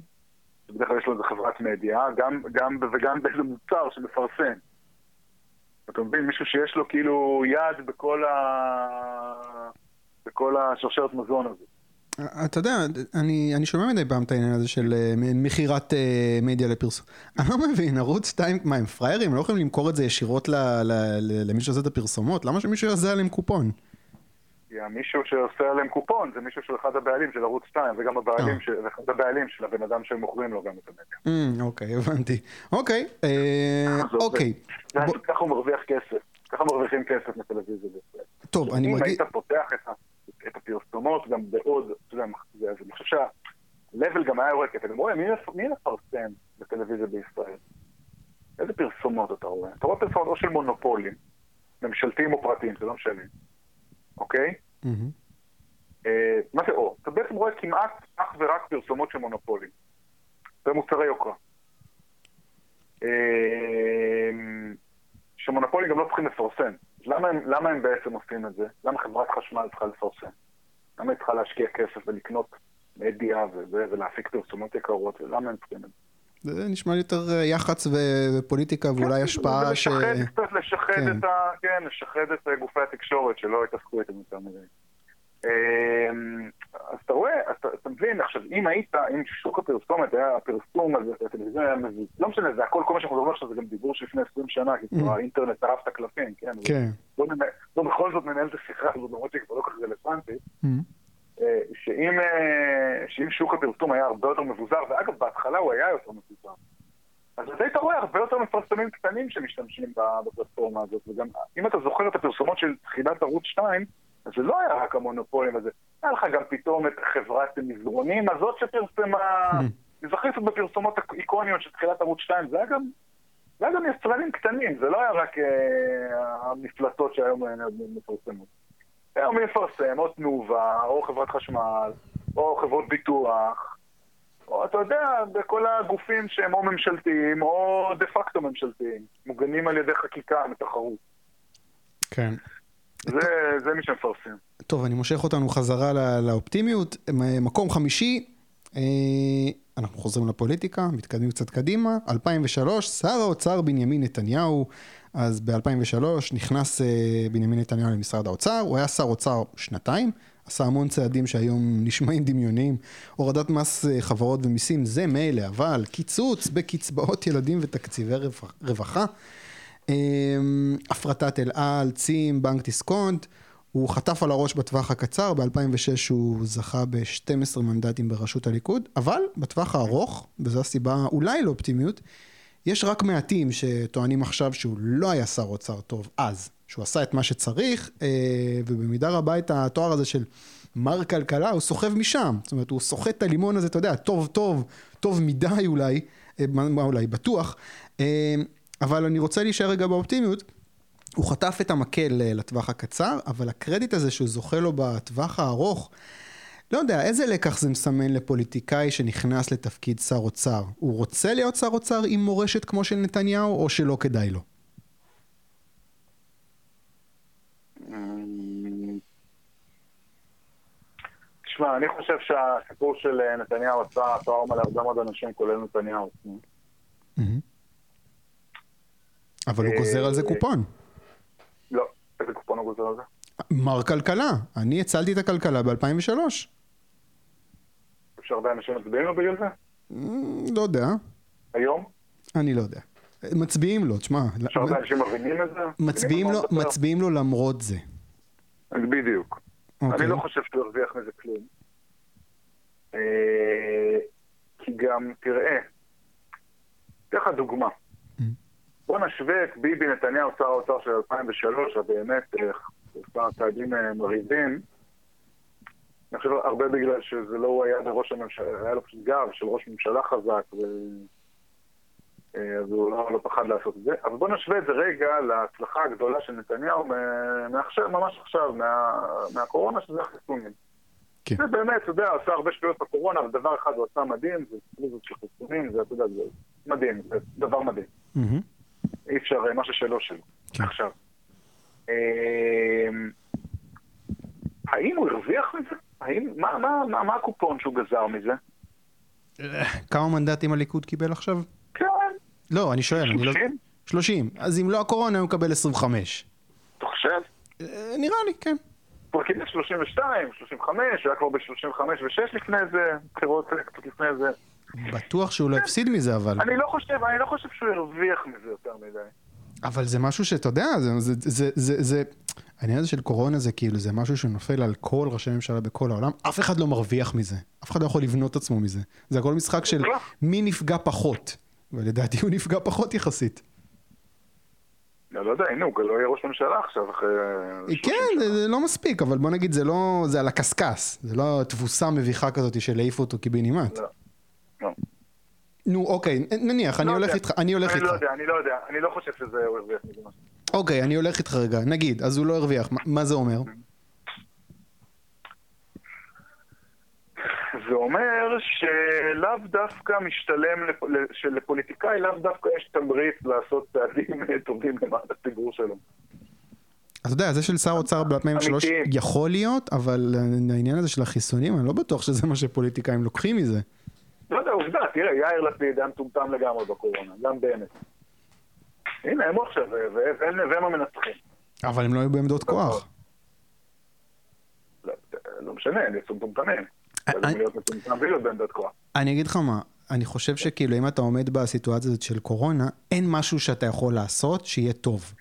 שבדרך כלל יש לו איזה חברת מדיה, גם, גם, וגם באיזה מוצר שמפרסם. אתה מבין? מישהו שיש לו כאילו יד בכל, ה... בכל השרשרת מזון הזה. אתה יודע, אני, אני שומע מדי פעם את העניין הזה של אה, מכירת אה, מדיה לפרסום. אני לא מבין, ערוץ 2, מה, הם פראיירים? הם לא יכולים למכור את זה ישירות ל, ל, ל, למי שעושה את הפרסומות? למה שמישהו יעשה עליהם קופון? כי מישהו שעושה עליהם קופון זה מישהו שהוא אחד הבעלים של ערוץ 2, וגם הבעלים אה. של, אחד הבעלים של הבן אדם שהם מוכרים לו גם את המדיה. Mm, אוקיי, הבנתי. אוקיי. אוקיי. ככה הוא מרוויח כסף. ככה מרוויחים כסף מטלוויזיה בישראל. טוב, אני אם מרגיש... היית פותח את הפרסומות גם בעוד, שה-level גם היה יורד, כי אתה רואה, מי, מפ- מי מפרסם בטלוויזיה בישראל? איזה פרסומות אתה רואה? אתה רואה פרסומות או של מונופולים, ממשלתיים או פרטיים, זה לא משנה, אוקיי? אה, מה זה או? אתה בעצם רואה כמעט אך ורק פרסומות של מונופולים. ומוצרי יוקרה. אה, שמונופולים גם לא צריכים לפרסם. למה הם, למה הם בעצם עושים את זה? למה חברת חשמל צריכה לפרסם? למה היא צריכה להשקיע כסף ולקנות מדיה וזה, ולהפיק פרסומות יקרות, ולמה הם צריכים את זה? זה נשמע יותר אה, יח"צ ופוליטיקה ואולי כן, השפעה ש... קצת, לשחד כן. את ה... כן, לשחד את אה, גופי התקשורת שלא יתעסקו איתם יותר מדי. אמ, אז אתה רואה, אתה, אתה מבין, עכשיו, אם היית, אם שוק הפרסומת היה הפרסום הזה, הטלוויזיה היה מביא, לא משנה, זה הכל, כל מה שאנחנו מדברים עכשיו זה גם דיבור של לפני 20 שנה, כי כבר האינטרנט טרף את הקלפים, כן? כן. לא, לא בכל זאת מנהל את השיחה הזאת, למרות שהיא כבר לא כל כך רלוונטית. אה, שאם, אה, שאם שוק הפרסום היה הרבה יותר מבוזר, ואגב, בהתחלה הוא היה יותר מבוזר, אז אתה היית רואה הרבה יותר מפרסמים קטנים שמשתמשים בפלטפורמה הזאת, וגם אם אתה זוכר את הפרסומות של תחילת ערוץ 2, אז זה לא היה רק המונופולים הזה, היה לך גם פתאום את חברת המזרונים הזאת שפרסמה, אני זוכר קצת בפרסומות איקוניות של תחילת ערוץ 2, זה היה גם, זה היה גם יצרנים קטנים, זה לא היה רק אה, המפלטות שהיום אה, מפרסמות. היום מפרסם, או תנובה, או חברת חשמל, או חברות ביטוח, או אתה יודע, בכל הגופים שהם או ממשלתיים או דה פקטו ממשלתיים, מוגנים על ידי חקיקה מתחרות. כן. זה, זה מי שמפרסם. טוב, אני מושך אותנו חזרה לא- לאופטימיות. מקום חמישי, אה, אנחנו חוזרים לפוליטיקה, מתקדמים קצת קדימה. 2003, שר האוצר בנימין נתניהו, אז ב-2003 נכנס אה, בנימין נתניהו למשרד האוצר, הוא היה שר אוצר שנתיים, עשה המון צעדים שהיום נשמעים דמיוניים. הורדת מס אה, חברות ומיסים זה מילא, אבל קיצוץ בקצבאות ילדים ותקציבי רווח- רווחה. אמ, הפרטת אל על, צים, בנק דיסקונט. הוא חטף על הראש בטווח הקצר, ב-2006 הוא זכה ב-12 מנדטים בראשות הליכוד, אבל בטווח הארוך, וזו הסיבה אולי לאופטימיות, יש רק מעטים שטוענים עכשיו שהוא לא היה שר אוצר טוב אז, שהוא עשה את מה שצריך, אה, ובמידה רבה את התואר הזה של מר כלכלה, הוא סוחב משם. זאת אומרת, הוא סוחט את הלימון הזה, אתה יודע, טוב טוב, טוב מדי אולי, אה, מה אולי, בטוח. אה, אבל אני רוצה להישאר רגע באופטימיות. הוא חטף את המקל לטווח הקצר, אבל הקרדיט הזה שהוא זוכה לו בטווח הארוך, לא יודע, איזה לקח זה מסמן לפוליטיקאי שנכנס לתפקיד שר אוצר? הוא רוצה להיות שר אוצר עם מורשת כמו של נתניהו, או שלא כדאי לו? תשמע, אני חושב שהסיפור של נתניהו עשה טראומה להרבה מאוד אנשים, כולל נתניהו. אבל הוא גוזר על זה קופון. לא, איזה קופון הוא גוזר על זה? מר כלכלה, אני הצלתי את הכלכלה ב-2003. שהרבה אנשים מצביעים לו בגלל זה? לא יודע. היום? אני לא יודע. מצביעים לו, תשמע. שהרבה אנשים מבינים את זה? מצביעים לו, מצביעים לו למרות זה. בדיוק. אוקיי. אני לא חושב שהוא הרוויח מזה כלום. אה, כי גם, תראה, אתן לך דוגמה. Mm. בוא נשווה את ביבי נתניהו, שר האוצר של 2003, הבאמת עשה צעדים אה, מרהיבים. אני חושב הרבה בגלל שזה לא הוא היה בראש הממשלה, היה לו פשוט גב של ראש ממשלה חזק, ו... אה, אז הוא לא, לא פחד לעשות את זה. אבל בוא נשווה את זה רגע להצלחה הגדולה של נתניהו מעכשיו, ממש עכשיו, מה, מהקורונה, שזה החיסונים. כן. זה באמת, אתה יודע, עשה הרבה שטויות בקורונה, אבל דבר אחד הוא עשה מדהים, זה פליזות של חיסונים, זה, אתה יודע, זה מדהים, זה דבר מדהים. מהמם. אי אפשר, אה, משהו שלא שלו. כן. עכשיו. אמ, האם הוא הרוויח מזה? האם, מה, מה, מה, מה הקופון שהוא גזר מזה? כמה מנדטים הליכוד קיבל עכשיו? כן, לא, אני שואל, אני לא... 30? 30. אז אם לא הקורונה, הוא מקבל 25. אתה חושב? אה, נראה לי, כן. הוא קיבל 32, 35, הוא היה כבר ב-35 ו-6 לפני זה, בחירות קצת לפני זה. בטוח שהוא לא הפסיד מזה, אבל... אני לא חושב, אני לא חושב שהוא הרוויח מזה יותר מדי. אבל זה משהו שאתה יודע, זה, זה, זה, זה, זה, העניין הזה של קורונה זה כאילו, זה משהו שנופל על כל ראשי ממשלה בכל העולם, אף אחד לא מרוויח מזה, אף אחד לא יכול לבנות את עצמו מזה. זה הכל משחק של מי נפגע פחות, ולדעתי הוא נפגע פחות יחסית. אני לא יודע, הנה, הוא לא יהיה ראש ממשלה עכשיו אחרי... 30 כן, שנה. זה, זה לא מספיק, אבל בוא נגיד, זה לא, זה על הקשקש, זה לא תבוסה מביכה כזאת של להעיף אותו קיבינימט. לא. לא. נו, אוקיי, נניח, אני לא הולך. איתך, אני הולך אני איתך. לא יודע, אני לא יודע, אני לא חושב שזה הוא הרוויח. אוקיי, אני הולך איתך רגע, נגיד, אז הוא לא הרוויח, מה- זה אומר? זה אומר שלאו דווקא משתלם, שלפוליטיקאי לאו דווקא יש תמריץ לעשות צעדים טובים למען הציבור שלו. אתה יודע, זה של שר אוצר ב-2003 אמיתיים. יכול להיות, אבל העניין הזה של החיסונים, אני לא בטוח שזה מה שפוליטיקאים לוקחים מזה. לא יודע, עובדה, תראה, יאיר לפיד היה מטומטם לגמרי בקורונה, גם בנט. הנה, הם עכשיו, והם המנצחים. אבל הם לא היו בעמדות כוח. לא, לא משנה, הם יצאו מטומטמים. אני- כוח. אני אגיד לך מה, אני חושב שכאילו אם אתה עומד בסיטואציה הזאת של קורונה, אין משהו שאתה יכול לעשות שיהיה טוב.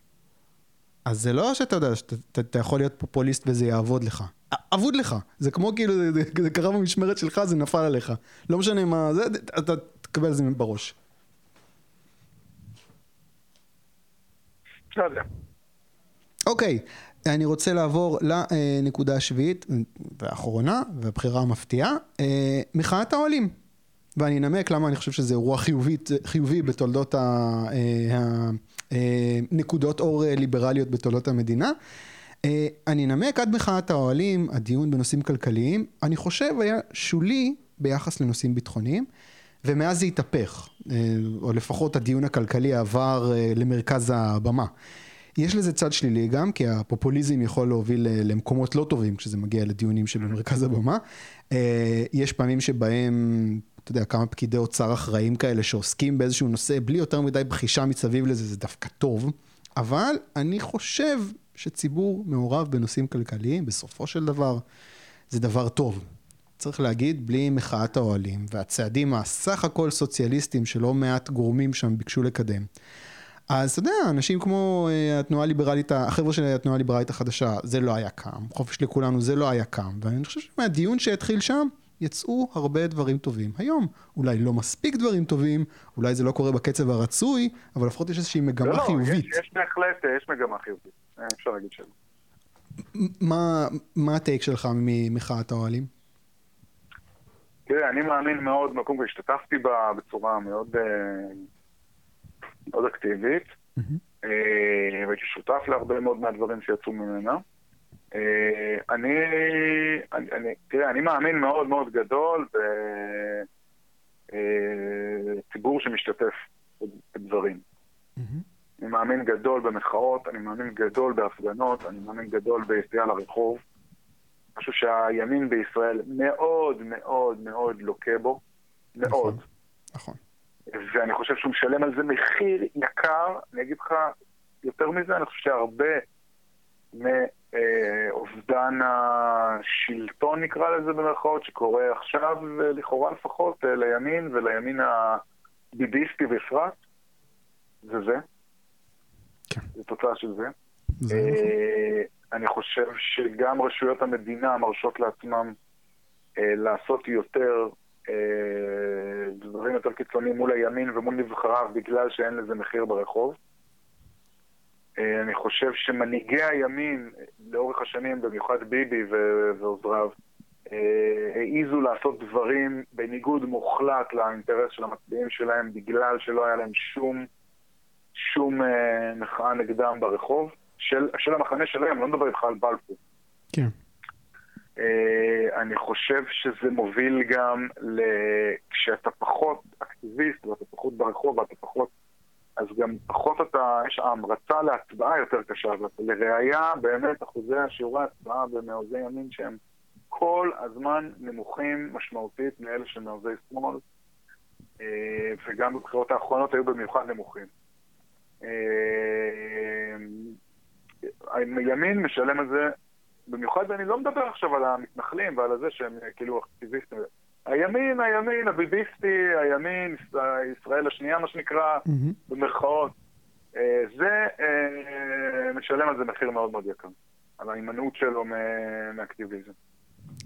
אז זה לא שאתה יודע, שאתה אתה- אתה יכול להיות פופוליסט וזה יעבוד לך. אבוד לך. זה כמו כאילו, זה, זה, זה קרה במשמרת שלך, זה נפל עליך. לא משנה מה, זה, אתה תקבל את זה בראש. לא יודע. אוקיי, אני רוצה לעבור לנקודה השביעית והאחרונה, והבחירה המפתיעה, אה, מחאת העולים. ואני אנמק למה אני חושב שזה אירוע חיובית, חיובי בתולדות הנקודות אור אה, ליברליות בתולדות המדינה. אה, אני אנמק עד מחאת האוהלים, הדיון בנושאים כלכליים, אני חושב היה שולי ביחס לנושאים ביטחוניים, ומאז זה התהפך, אה, או לפחות הדיון הכלכלי עבר אה, למרכז הבמה. יש לזה צד שלילי גם, כי הפופוליזם יכול להוביל למקומות לא טובים כשזה מגיע לדיונים שבמרכז הבמה. יש פעמים שבהם, אתה יודע, כמה פקידי אוצר אחראים כאלה שעוסקים באיזשהו נושא בלי יותר מדי בחישה מסביב לזה, זה דווקא טוב. אבל אני חושב שציבור מעורב בנושאים כלכליים, בסופו של דבר, זה דבר טוב. צריך להגיד, בלי מחאת האוהלים והצעדים הסך הכל סוציאליסטיים שלא מעט גורמים שם ביקשו לקדם. אז אתה יודע, אנשים כמו אה, התנועה הליברלית, החבר'ה של התנועה הליברלית החדשה, זה לא היה קם. חופש לכולנו, זה לא היה קם. ואני חושב שמהדיון שהתחיל שם, יצאו הרבה דברים טובים. היום, אולי לא מספיק דברים טובים, אולי זה לא קורה בקצב הרצוי, אבל לפחות יש איזושהי מגמה לא, לא, חיובית. יש, יש בהחלט, יש מגמה חיובית, אה, אפשר להגיד שלא. מה, מה הטייק שלך ממחאת האוהלים? תראה, אני מאמין מאוד, קודם כל השתתפתי בה בצורה מאוד, אה, מאוד אקטיבית, אה, והייתי שותף להרבה מאוד מהדברים שיצאו ממנה. אה, אני, אני, תראה, אני מאמין מאוד מאוד גדול בציבור שמשתתף בדברים. אני מאמין גדול במחאות, אני מאמין גדול בהפגנות, אני מאמין גדול ביציאה לרחוב. משהו שהימין בישראל מאוד מאוד מאוד לוקה בו, מאוד. נכון. ואני חושב שהוא משלם על זה מחיר יקר, אני אגיד לך יותר מזה, אני חושב שהרבה מאובדן השלטון, נקרא לזה במרכאות, שקורה עכשיו, לכאורה לפחות, לימין ולימין הביביסטי בפרט, זה זה. כן. זה תוצאה של זה. זה נכון. אני חושב שגם רשויות המדינה מרשות לעצמם אה, לעשות יותר אה, דברים יותר קיצוניים מול הימין ומול נבחריו בגלל שאין לזה מחיר ברחוב. אה, אני חושב שמנהיגי הימין לאורך השנים, במיוחד ביבי ועוזריו, אה, העיזו לעשות דברים בניגוד מוחלט לאינטרס של המצביעים שלהם בגלל שלא היה להם שום, שום אה, מחאה נגדם ברחוב. של, של המחנה שלהם, לא מדבר איתך על בלפור. כן. Uh, אני חושב שזה מוביל גם ל... כשאתה פחות אקטיביסט ואתה פחות ברחוב ואתה פחות... אז גם פחות אתה... יש המרצה להצבעה יותר קשה. לראיה, באמת, אחוזי השיעורי ההצבעה במעוזי ימין שהם כל הזמן נמוכים משמעותית מאלה של מעוזי שמאל, uh, וגם בבחירות האחרונות היו במיוחד נמוכים. Uh, הימין משלם על זה, במיוחד אני לא מדבר עכשיו על המתנחלים ועל זה שהם כאילו אקטיביסטים. הימין, הימין, הביביסטי, הימין, ישראל השנייה, מה שנקרא. במרכאות, אה, זה אה, משלם על זה מחיר מאוד מאוד יקר, על ההימנעות שלו מאקטיביזם.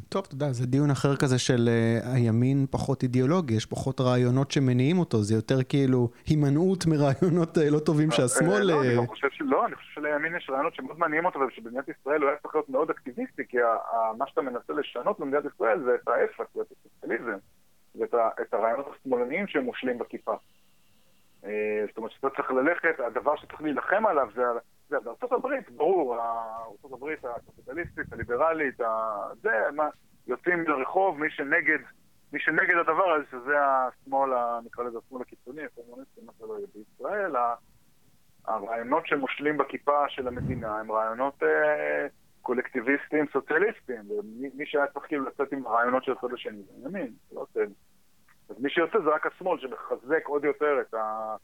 טוב, אתה יודע, זה דיון אחר כזה של uh, הימין פחות אידיאולוגי, יש פחות רעיונות שמניעים אותו, זה יותר כאילו הימנעות מרעיונות uh, לא טובים שהשמאל... לא, אני לא חושב שלא, אני חושב שלימין יש רעיונות שמאוד מעניינים אותו, ושבמדינת ישראל הוא היה צריך להיות מאוד אקטיביסטי, כי מה שאתה מנסה לשנות במדינת ישראל זה את ההפך, זה את הסוציאליזם, ואת ה- את הרעיונות השמאלניים שהם מושלים בכיפה. אה, זאת אומרת שאתה צריך ללכת, הדבר שצריך להילחם עליו זה, זה בארצות הברית, ברור, ארצות הברית הקפיטליסטית, הליברלית, זה, מה, יוצאים לרחוב, מי שנגד, מי שנגד הדבר הזה, שזה השמאל, נקרא לזה השמאל הקיצוני, הקומוניסטי, מה שלא יהיה בישראל, הרעיונות שמושלים בכיפה של המדינה הם רעיונות אה, קולקטיביסטיים, סוציאליסטיים, ומי שהיה צריך כאילו לצאת עם הרעיונות של הצד השני זה ימין, לא הצד. אז מי שיוצא זה רק השמאל שמחזק עוד יותר את, ה,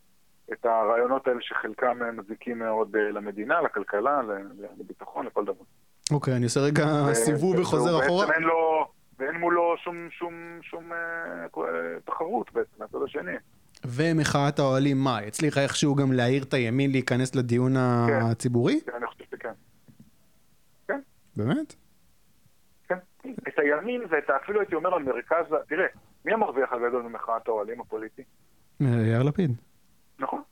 את הרעיונות האלה שחלקם מזיקים מאוד אה, למדינה, לכלכלה, לביטחון, לכל דבר. אוקיי, אני עושה רגע סיבוב וחוזר אחורה. בעצם אין לו, ואין מולו שום, שום, שום אה, אה, תחרות בעצם מהצד השני. ומחאת האוהלים, מה, הצליחה איכשהו גם להעיר את הימין להיכנס לדיון כן. הציבורי? כן, אני חושב שכן. באמת? כן. את הימין ואת, אפילו הייתי אומר, המרכז, תראה, מי המרוויח הגדול ממחאת האוהלים הפוליטי? יאיר לפיד. נכון.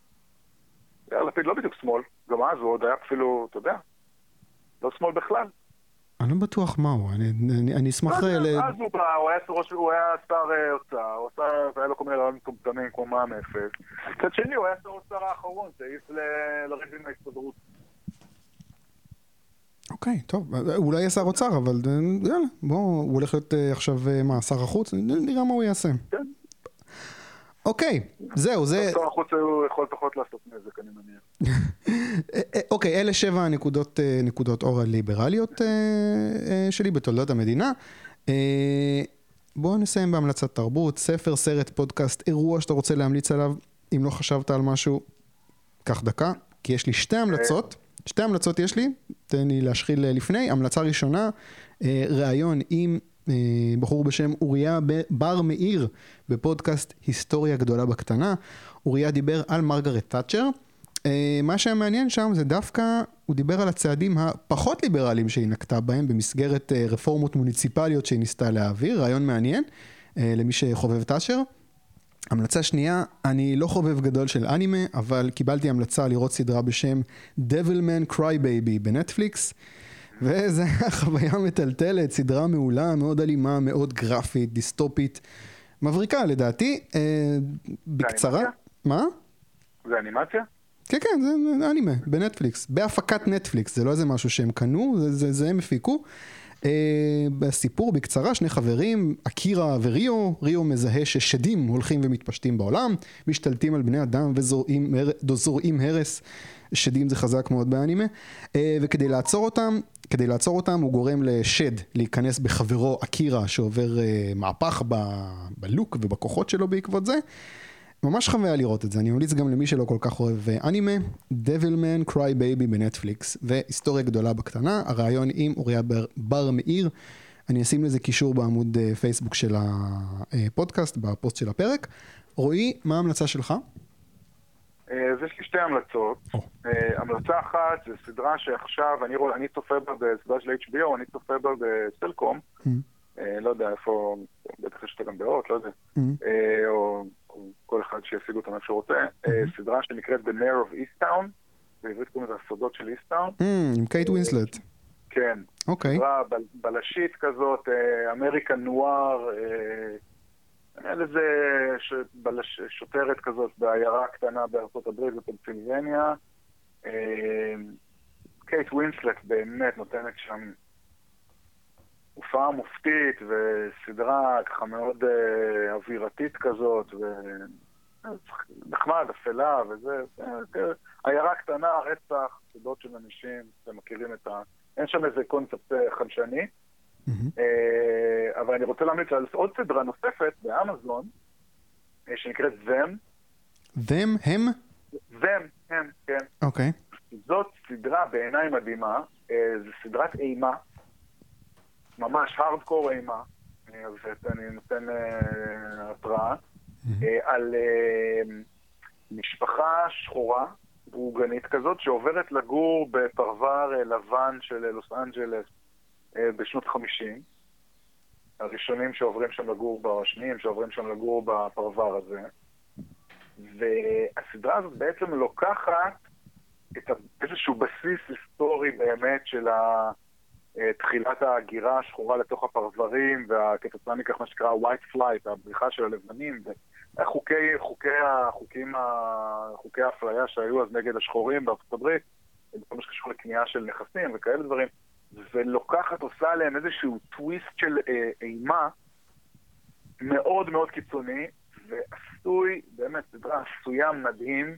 יאיר לפיד לא בדיוק שמאל, גם אז הוא עוד היה אפילו, אתה יודע, לא שמאל בכלל. אני לא בטוח מהו, אני- אני אני אשמח... אה, ל- אז הוא בא, הוא היה ראש- הוא היה שר אה, אוצר, הוא עשה, היה לו כל מיני רעיונות מטומטמים כמו מע"מ אפס. מצד שני, הוא היה שר אוצר האחרון שהעיף לריב עם ההסתדרות. אוקיי, טוב, אולי יהיה שר אוצר, אבל אה, יאללה, בוא, הוא הולך להיות אה, עכשיו, מה, שר החוץ? נראה מה הוא יעשה. כן. אוקיי, זהו, זה... שר החוץ הוא יכול פחות לעשות נזק, אני מניח. אוקיי, אלה שבע נקודות, אה, נקודות אור הליברליות אה, אה, שלי בתולדות המדינה. בואו נסיים בהמלצת תרבות, ספר, סרט, פודקאסט, אירוע שאתה רוצה להמליץ עליו. אם לא חשבת על משהו, קח דקה, כי יש לי שתי המלצות. שתי המלצות יש לי, תן לי להשחיל לפני. המלצה ראשונה, ראיון עם בחור בשם אוריה בר מאיר בפודקאסט היסטוריה גדולה בקטנה. אוריה דיבר על מרגרט תאצ'ר. אה, מה שהיה מעניין שם זה דווקא, הוא דיבר על הצעדים הפחות ליברליים שהיא נקטה בהם במסגרת אה, רפורמות מוניציפליות שהיא ניסתה להעביר, רעיון מעניין אה, למי שחובב תאשר. המלצה שנייה, אני לא חובב גדול של אנימה, אבל קיבלתי המלצה לראות סדרה בשם Devilman Crybaby בנטפליקס, וזה היה חוויה מטלטלת, סדרה מעולה, מאוד אלימה, מאוד גרפית, דיסטופית, מבריקה לדעתי. אה, בקצרה, אנימציה? מה? זה אנימציה? כן, כן, זה אנימה, בנטפליקס. בהפקת נטפליקס, זה לא איזה משהו שהם קנו, זה, זה, זה הם הפיקו. Uh, בסיפור בקצרה, שני חברים, אקירה וריו, ריו מזהה ששדים הולכים ומתפשטים בעולם, משתלטים על בני אדם וזורעים הר- זורעים הרס, שדים זה חזק מאוד באנימה, uh, וכדי לעצור אותם, כדי לעצור אותם הוא גורם לשד להיכנס בחברו אקירה שעובר uh, מהפך בלוק ובכוחות שלו בעקבות זה. ממש חוויה לראות את זה, אני ממליץ גם למי שלא כל כך אוהב אה, אנימה, Devilman Cry Baby בנטפליקס, והיסטוריה גדולה בקטנה, הרעיון עם אוריה בר, בר מאיר, אני אשים לזה קישור בעמוד אה, פייסבוק של הפודקאסט, בפוסט של הפרק. רועי, מה ההמלצה שלך? אה, אז יש לי שתי המלצות. אה, המלצה אחת זה סדרה שעכשיו, אני, רוא- אני צופה בה בסדרה של HBO, אני צופה בה בסלקום. אה, לא יודע איפה, בטח יש אותה גם באות, לא יודע. אה, או, או כל אחד שישיג אותה מאיפה שהוא רוצה. אה, סדרה שנקראת The Mayor of Easttown, בעברית קוראים לזה הסודות של איסטאון. Mm, עם קייט ווינסלט, כן. אוקיי. סדרה בל- בלשית כזאת, American noir, היה לזה ש... בלש... שוטרת כזאת בעיירה קטנה בארצות הברית בפנסילבניה. אה, קייט ווינסלט באמת נותנת שם הופעה מופתית וסדרה ככה מאוד אה, אווירתית כזאת, ונחמד, אפלה וזה, אה, עיירה קטנה, רצח, סודות של אנשים, אתם מכירים את ה... אין שם איזה קונספט אה, חדשני. אה, אבל אני רוצה להמליץ על עוד סדרה נוספת באמזון, אה, שנקראת זם. them, הם? זם, כן, כן. אוקיי. זאת סדרה בעיניי מדהימה, אה, זו סדרת אימה, ממש הארדקור אימה, אה, אז אני נותן אה, התראה, אה, על משפחה שחורה, בורגנית כזאת, שעוברת לגור בפרבר לבן של לוס אנג'לס בשנות 50. הראשונים שעוברים שם לגור, או השניים שעוברים שם לגור בפרבר הזה. והסדרה הזאת בעצם לוקחת את איזשהו בסיס היסטורי באמת של. אה, תחילת ההגירה השחורה לתוך הפרברים, וכתוצאה מכך מה שנקרא white flight, הבריחה של הלבנים, וחוקי, חוקי, החוקים, חוקי האפליה שהיו אז נגד השחורים בארצות הברית, בכל מה שקשור לקנייה של נכסים וכאלה דברים, ולוקחת, עושה עליהם איזשהו טוויסט של אה, אימה מאוד מאוד קיצוני, ועשוי, באמת, סדרה עשויה מדהים,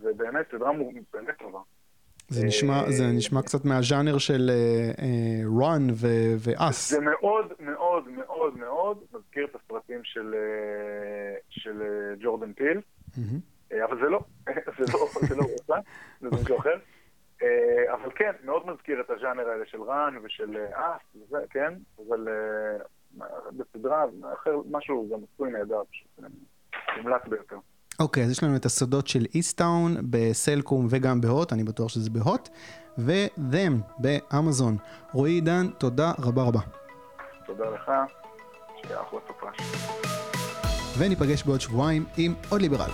ובאמת סדרה באמת טובה. זה נשמע, זה נשמע קצת מהז'אנר של run ו- ואס. זה מאוד מאוד מאוד מאוד מזכיר את הסרטים של, אה, של אה, ג'ורדן פיל. אה, אבל זה לא, זה לא, זה לא זה משהו אחר. אה, אבל כן, מאוד מזכיר את הז'אנר האלה של רן ושל אה, אס, וזה, כן, אבל אה, בסדרה, אחר, משהו גם עשוי נהדר, פשוט מומלץ ביותר. אוקיי, אז יש לנו את הסודות של איסטאון בסלקום וגם בהוט, אני בטוח שזה בהוט, ו-them באמזון. רועי עידן, תודה רבה רבה. תודה לך, שיהיה אחלה סופש. וניפגש בעוד שבועיים עם עוד ליברל.